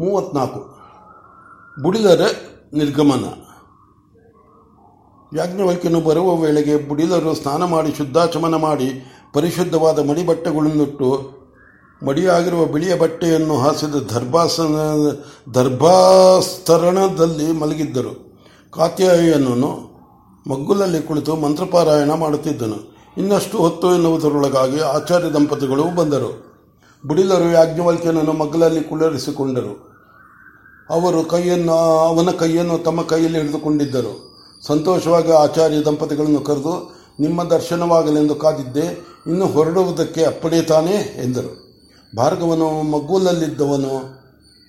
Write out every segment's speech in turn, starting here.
ಮೂವತ್ನಾಲ್ಕು. ಬುಡಿಲರ ನಿರ್ಗಮನ. ಯಾಜ್ಞವಲ್ಕ್ಯನು ಬರುವ ವೇಳೆಗೆ ಬುಡಿಲರು ಸ್ನಾನ ಮಾಡಿ ಶುದ್ಧಾಚಮನ ಮಾಡಿ ಪರಿಶುದ್ಧವಾದ ಮಡಿ ಬಟ್ಟೆಗಳನ್ನುಟ್ಟು ಮಡಿಯಾಗಿರುವ ಬಿಳಿಯ ಬಟ್ಟೆಯನ್ನು ಹಾಸಿದ ದರ್ಭಾಸನ, ದರ್ಭಾಸ್ತರಣದಲ್ಲಿ ಮಲಗಿದ್ದರು. ಕಾತ್ಯಾಯನನ್ನು ಮಗ್ಗುಲಲ್ಲಿ ಕುಳಿತು ಮಂತ್ರಪಾರಾಯಣ ಮಾಡುತ್ತಿದ್ದನು. ಇನ್ನಷ್ಟು ಹೊತ್ತು ಎನ್ನುವುದರೊಳಗಾಗಿ ಆಚಾರ್ಯ ದಂಪತಿಗಳು ಬಂದರು. ಬುಡಿಲರು ಯಾಜ್ಞವಲ್ಕ್ಯನನ್ನು ಮಗ್ಗಲಲ್ಲಿ ಕುಳ್ಳರಿಸಿಕೊಂಡರು. ಅವರು ಕೈಯನ್ನು, ಅವನ ಕೈಯನ್ನು ತಮ್ಮ ಕೈಯಲ್ಲಿ ಹಿಡಿದುಕೊಂಡಿದ್ದರು. ಸಂತೋಷವಾಗಿ ಆಚಾರ್ಯ ದಂಪತಿಗಳನ್ನು ಕರೆದು, ನಿಮ್ಮ ದರ್ಶನವಾಗಲೆಂದು ಕಾದಿದ್ದೆ, ಇನ್ನು ಹೊರಡುವುದಕ್ಕೆ ಅಪ್ಪಣೆ ತಾನೇ ಎಂದರು. ಭಾರ್ಗವನು ಮಗ್ಗುಲಲ್ಲಿದ್ದವನು,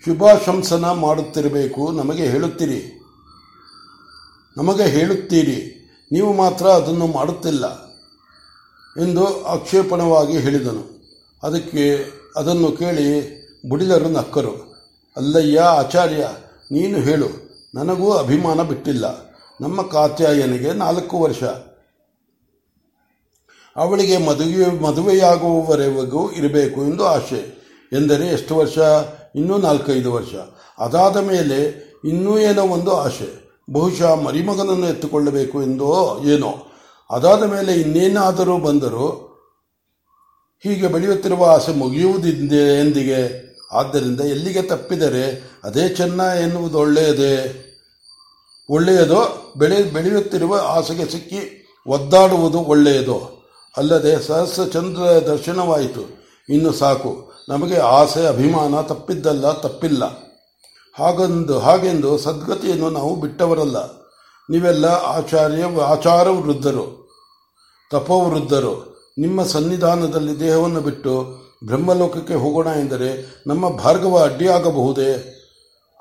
ಶುಭಾಶಂಸನ ಮಾಡುತ್ತಿರಬೇಕು, ನಮಗೆ ಹೇಳುತ್ತೀರಿ. ನಮಗೆ ಹೇಳುತ್ತೀರಿ, ನೀವು ಮಾತ್ರ ಅದನ್ನು ಮಾಡುತ್ತಿಲ್ಲ ಎಂದು ಆಕ್ಷೇಪಣವಾಗಿ ಹೇಳಿದನು. ಅದಕ್ಕೆ, ಅದನ್ನು ಕೇಳಿ ಬುಡಿದರು ನಕ್ಕರು. ಅಲ್ಲಯ್ಯ, ಆಚಾರ್ಯ, ನೀನು ಹೇಳು. ನನಗೂ ಅಭಿಮಾನ ಬಿಟ್ಟಿಲ್ಲ. ನಮ್ಮ ಕಾತ್ಯಾಯನಿಗೆ ನಾಲ್ಕು ವರ್ಷ. ಅವಳಿಗೆ ಮದುವೆ, ಮದುವೆಯಾಗುವವರೆಗೂ ಇರಬೇಕು ಎಂದು ಆಶೆ. ಎಂದರೆ ಎಷ್ಟು ವರ್ಷ? ಇನ್ನೂ ನಾಲ್ಕೈದು ವರ್ಷ. ಅದಾದ ಮೇಲೆ ಇನ್ನೂ ಏನೋ ಒಂದು ಆಶೆ. ಬಹುಶಃ ಮರಿಮಗನನ್ನು ಎತ್ತುಕೊಳ್ಳಬೇಕು ಎಂದೋ ಏನೋ. ಅದಾದ ಮೇಲೆ ಇನ್ನೇನಾದರೂ ಬಂದರೂ ಹೀಗೆ ಬೆಳೆಯುತ್ತಿರುವ ಆಸೆ ಮುಗಿಯುವುದಿದೆ ಎಂದಿಗೆ ಆದ್ದರಿಂದ ಎಲ್ಲಿಗೆ ತಪ್ಪಿದರೆ ಅದೇ ಚೆನ್ನ ಎನ್ನುವುದು ಒಳ್ಳೆಯದೇ. ಒಳ್ಳೆಯದೋ ಬೆಳೆ ಬೆಳೆಯುತ್ತಿರುವ ಆಸೆಗೆ ಸಿಕ್ಕಿ ಒದ್ದಾಡುವುದು ಒಳ್ಳೆಯದೋ. ಅಲ್ಲದೆ ಸಹಸ್ರ ಚಂದ್ರ ದರ್ಶನವಾಯಿತು. ಇನ್ನು ಸಾಕು. ನಮಗೆ ಆಸೆ, ಅಭಿಮಾನ ತಪ್ಪಿದ್ದಲ್ಲ, ತಪ್ಪಿಲ್ಲ. ಹಾಗೆಂದು ಹಾಗೆಂದು ಸದ್ಗತಿಯನ್ನು ನಾವು ಬಿಟ್ಟವರಲ್ಲ. ನೀವೆಲ್ಲ ಆಚಾರ್ಯ ಆಚಾರ ವೃದ್ಧರು ತಪೋವೃದ್ಧರು. ನಿಮ್ಮ ಸನ್ನಿಧಾನದಲ್ಲಿ ದೇಹವನ್ನು ಬಿಟ್ಟು ಬ್ರಹ್ಮಲೋಕಕ್ಕೆ ಹೋಗೋಣ ಎಂದರೆ ನಮ್ಮ ಭಾರ್ಗವ ಅಡ್ಡಿಯಾಗಬಹುದೇ?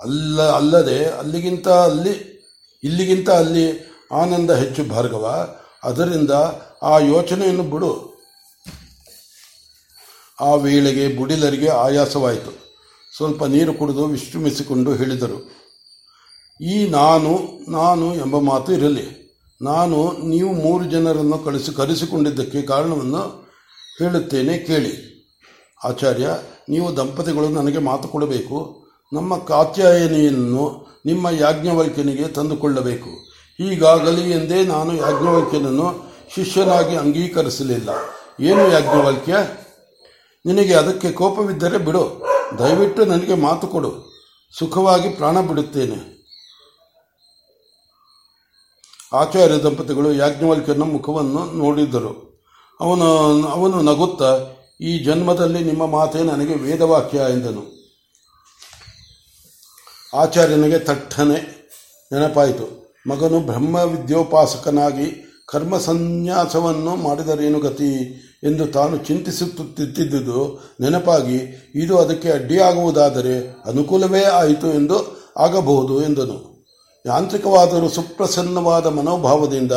ಅಲ್ಲ, ಅಲ್ಲದೆ ಅಲ್ಲಿಗಿಂತ ಅಲ್ಲಿ, ಇಲ್ಲಿಗಿಂತ ಅಲ್ಲಿ ಆನಂದ ಹೆಚ್ಚು ಭಾರ್ಗವ. ಅದರಿಂದ ಆ ಯೋಚನೆಯನ್ನು ಬಿಡು. ಆ ವೇಳೆಗೆ ಬುಡಿಲರಿಗೆ ಆಯಾಸವಾಯಿತು. ಸ್ವಲ್ಪ ನೀರು ಕುಡಿದು ವಿಶ್ರಮಿಸಿಕೊಂಡು ಹೇಳಿದರು, ಈ ನಾನು ನಾನು ಎಂಬ ಮಾತು ಇರಲಿ. ನಾನು ನೀವು ಮೂರು ಜನರನ್ನು ಕಳಿಸಿ, ಕರೆಸಿಕೊಂಡಿದ್ದಕ್ಕೆ ಕಾರಣವನ್ನು ಹೇಳುತ್ತೇನೆ ಕೇಳಿ. ಆಚಾರ್ಯ, ನೀವು ದಂಪತಿಗಳು ನನಗೆ ಮಾತು ಕೊಡಬೇಕು. ನಮ್ಮ ಕಾತ್ಯಾಯನಿಯನ್ನು ನಿಮ್ಮ ಯಾಜ್ಞವಲ್ಕ್ಯನಿಗೆ ತಂದುಕೊಳ್ಳಬೇಕು. ಹೀಗಾಗಲಿ ಎಂದೇ ನಾನು ಯಾಜ್ಞವಲ್ಕ್ಯನನ್ನು ಶಿಷ್ಯನಾಗಿ ಅಂಗೀಕರಿಸಲಿಲ್ಲ. ಏನು ಯಾಜ್ಞವಲ್ಕ್ಯ? ನಿನಗೆ ಅದಕ್ಕೆ ಕೋಪವಿದ್ದರೆ ಬಿಡು. ದಯವಿಟ್ಟು ನನಗೆ ಮಾತು ಕೊಡು. ಸುಖವಾಗಿ ಪ್ರಾಣ ಬಿಡುತ್ತೇನೆ. ಆಚಾರ್ಯ ದಂಪತಿಗಳು ಯಾಜ್ಞವಲ್ಕ್ಯನ ಮುಖವನ್ನು ನೋಡಿದ್ದರು ಅವನು ಅವನು ನಗುತ್ತಾ ಈ ಜನ್ಮದಲ್ಲಿ ನಿಮ್ಮ ಮಾತೇ ನನಗೆ ವೇದವಾಕ್ಯ ಎಂದನು. ಆಚಾರ್ಯನಿಗೆ ತಟ್ಟನೆ ನೆನಪಾಯಿತು. ಮಗನು ಬ್ರಹ್ಮ ವಿದ್ಯೋಪಾಸಕನಾಗಿ ಕರ್ಮ ಸನ್ಯಾಸವನ್ನು ಮಾಡಿದರೇನು ಗತಿ ಎಂದು ತಾನು ಚಿಂತಿಸುತ್ತಿದ್ದುದು ನೆನಪಾಗಿ ಇದು ಅದಕ್ಕೆ ಅಡ್ಡಿಯಾಗುವುದಾದರೆ ಅನುಕೂಲವೇ ಆಯಿತು ಎಂದು ಆಗಬಹುದು ಎಂದನು. ಯಾಂತ್ರಿಕವಾದರೂ ಸುಪ್ರಸನ್ನವಾದ ಮನೋಭಾವದಿಂದ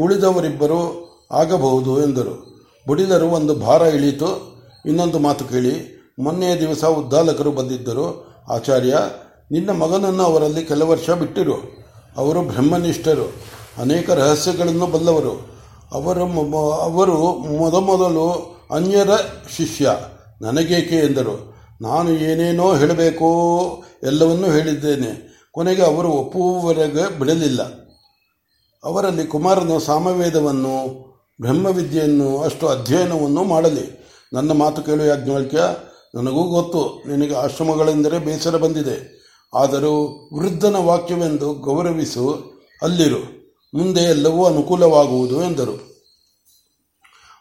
ಉಳಿದವರಿಬ್ಬರು ಆಗಬಹುದು ಎಂದರು. ಬುಡಿದರು ಒಂದು ಭಾರ ಇಳಿತು ಇನ್ನೊಂದು ಮಾತು ಕೇಳಿ ಮೊನ್ನೆಯ ದಿವಸ ಉದ್ದಾಲಕರು ಬಂದಿದ್ದರು. ಆಚಾರ್ಯ, ನಿನ್ನ ಮಗನನ್ನು ಅವರಲ್ಲಿ ಕೆಲ ವರ್ಷ ಬಿಟ್ಟಿರು. ಅವರು ಬ್ರಹ್ಮನಿಷ್ಠರು, ಅನೇಕ ರಹಸ್ಯಗಳನ್ನು ಬಲ್ಲವರು. ಅವರು ಅವರು ಮೊದಮೊದಲು ಅನ್ಯರ ಶಿಷ್ಯ. ನನಗೇಕೆ ಎಂದರು. ನಾನು ಏನೇನೋ ಹೇಳಬೇಕೋ ಎಲ್ಲವನ್ನೂ ಹೇಳಿದ್ದೇನೆ. ಕೊನೆಗೆ ಅವರು ಒಪ್ಪುವವರೆಗೆ ಬಿಡಲಿಲ್ಲ. ಅವರಲ್ಲಿ ಕುಮಾರನು ಸಾಮವೇದವನ್ನು ಬ್ರಹ್ಮವಿದ್ಯೆಯನ್ನು, ಅಷ್ಟು ಅಧ್ಯಯನವನ್ನು ಮಾಡಲಿ. ನನ್ನ ಮಾತು ಕೇಳು ಯಾಜ್ಞವಲ್ಕ್ಯ. ನನಗೂ ಗೊತ್ತು. ನಿನಗೆ ಆಶ್ರಮಗಳೆಂದರೆ ಬೇಸರ ಬಂದಿದೆ. ಆದರೂ ವೃದ್ಧನ ವಾಕ್ಯವೆಂದು ಗೌರವಿಸು, ಅಲ್ಲಿರು. ಮುಂದೆ ಎಲ್ಲವೂ ಅನುಕೂಲವಾಗುವುದು ಎಂದರು.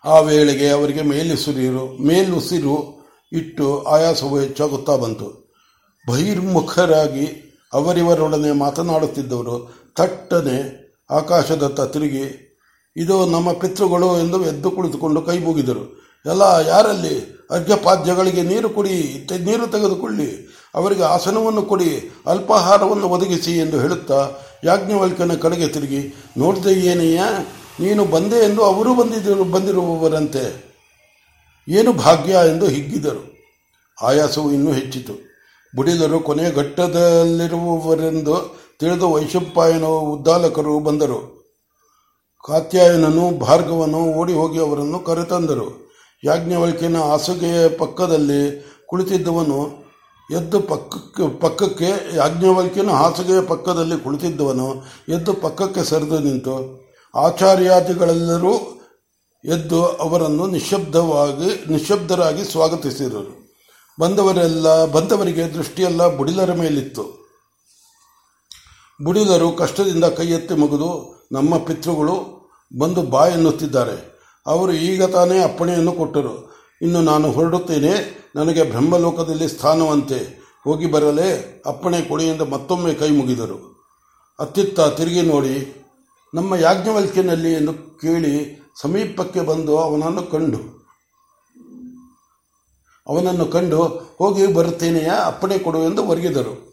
ಆ ವೇಳೆಗೆ ಅವರಿಗೆ ಮೇಲುಸಿರು ಮೇಲುಸಿರು ಇಟ್ಟು ಆಯಾಸವು ಹೆಚ್ಚಾಗುತ್ತಾ ಬಂತು. ಬಹಿರ್ಮುಖರಾಗಿ ಅವರಿವರೊಡನೆ ಮಾತನಾಡುತ್ತಿದ್ದವರು ತಟ್ಟನೆ ಆಕಾಶದತ್ತ ತಿರುಗಿ ಇದು ನಮ್ಮ ಪಿತೃಗಳು ಎಂದು ಎದ್ದು ಕುಳಿತುಕೊಂಡು ಕೈ ಮುಗಿದರು. ಎಲ್ಲ ಯಾರಲ್ಲಿ ಅರ್ಘ್ಯಪಾದ್ಯಗಳಿಗೆ ನೀರು ಕುಡಿ ನೀರು ತೆಗೆದುಕೊಳ್ಳಿ, ಅವರಿಗೆ ಆಸನವನ್ನು ಕೊಡಿ, ಅಲ್ಪಾಹಾರವನ್ನು ಒದಗಿಸಿ ಎಂದು ಹೇಳುತ್ತಾ ಯಾಜ್ಞವಲ್ಕನ ಕಡೆಗೆ ತಿರುಗಿ, ನೋಡಿದೆ ಏನೆಯ, ನೀನು ಬಂದೆ ಎಂದು ಅವರು ಬಂದಿದ್ದರು ಬಂದಿರುವವರಂತೆ. ಏನು ಭಾಗ್ಯ ಎಂದು ಹಿಗ್ಗಿದರು. ಆಯಾಸವು ಇನ್ನೂ ಹೆಚ್ಚಿತು. ಬುಡಿದರು ಕೊನೆಯ ಘಟ್ಟದಲ್ಲಿರುವವರೆಂದು ತಿಳಿದು ವೈಶಂಪಾಯನ ಉದ್ದಾಲಕರು ಬಂದರು. ಕಾತ್ಯಾಯನನು ಭಾರ್ಗವನು ಓಡಿ ಹೋಗಿ ಅವರನ್ನು ಕರೆತಂದರು. ಯಾಜ್ಞವಲ್ಕಿನ ಹಾಸುಗೆಯ ಪಕ್ಕದಲ್ಲಿ ಕುಳಿತಿದ್ದವನು ಎದ್ದು ಪಕ್ಕಕ್ಕೆ ಪಕ್ಕಕ್ಕೆ ಯಾಜ್ಞವಲ್ಕಿನ ಹಾಸುಗೆಯ ಪಕ್ಕದಲ್ಲಿ ಕುಳಿತಿದ್ದವನು ಎದ್ದು ಪಕ್ಕಕ್ಕೆ ಸರಿದು ನಿಂತು ಆಚಾರ್ಯಾದಿಗಳೆಲ್ಲರೂ ಎದ್ದು ಅವರನ್ನು ನಿಶಬ್ದವಾಗಿ ನಿಶಬ್ದರಾಗಿ ಸ್ವಾಗತಿಸಿದರು. ಬಂದವರೆಲ್ಲ, ಬಂದವರಿಗೆ ದೃಷ್ಟಿಯೆಲ್ಲ ಬುಡಿಲರ ಮೇಲಿತ್ತು. ಬುಡಿದರು, ಕಷ್ಟದಿಂದ ಕೈ ಎತ್ತಿ ಮುಗಿದು ನಮ್ಮ ಪಿತೃಗಳು ಬಂದು ಬಾ ಎನ್ನುತ್ತಿದ್ದಾರೆ ಅವರು ಈಗ ತಾನೇ ಅಪ್ಪಣೆಯನ್ನು ಕೊಟ್ಟರು. ಇನ್ನು ನಾನು ಹೊರಡುತ್ತೇನೆ. ನನಗೆ ಬ್ರಹ್ಮಲೋಕದಲ್ಲಿ ಸ್ಥಾನವಂತೆ. ಹೋಗಿ ಬರಲೇ. ಅಪ್ಪಣೆ ಕೊಡಿ ಎಂದು ಮತ್ತೊಮ್ಮೆ ಕೈ ಮುಗಿದರು. ಅತ್ತಿತ್ತ ತಿರುಗಿ ನೋಡಿ, ನಮ್ಮ ಯಾಜ್ಞವಲ್ಕ್ಯನಲ್ಲಿ ಎಂದು ಕೇಳಿ ಸಮೀಪಕ್ಕೆ ಬಂದು ಅವನನ್ನು ಕಂಡು. ಅವನನ್ನು ಕಂಡು, ಹೋಗಿ ಬರುತ್ತೇನೆಯಾ? ಅಪ್ಪಣೆ ಕೊಡು ಎಂದು ಒರಗಿದರು.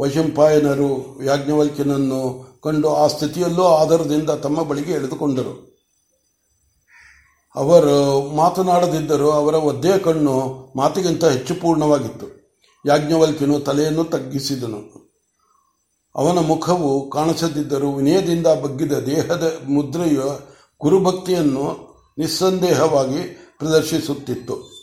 ವೈಶಂಪಾಯನರು ಯಾಜ್ಞವಲ್ಕ್ಯನನ್ನು ಕಂಡು ಆ ಸ್ಥಿತಿಯಲ್ಲೂ ಆಧಾರದಿಂದ ತಮ್ಮ ಬಳಿಗೆ ಎಳೆದುಕೊಂಡರು. ಅವರು ಮಾತನಾಡದಿದ್ದರೂ ಅವರ ಒದ್ದೆಯ ಕಣ್ಣು ಮಾತಿಗಿಂತ ಹೆಚ್ಚು ಪೂರ್ಣವಾಗಿತ್ತು. ಯಾಜ್ಞವಲ್ಕ್ಯನು ತಲೆಯನ್ನು ತಗ್ಗಿಸಿದನು. ಅವನ ಮುಖವು ಕಾಣಿಸದಿದ್ದರೂ ವಿನಯದಿಂದ ಬಗ್ಗಿದ ದೇಹದ ಮುದ್ರೆಯ ಗುರುಭಕ್ತಿಯನ್ನು ನಿಸ್ಸಂದೇಹವಾಗಿ ಪ್ರದರ್ಶಿಸುತ್ತಿತ್ತು.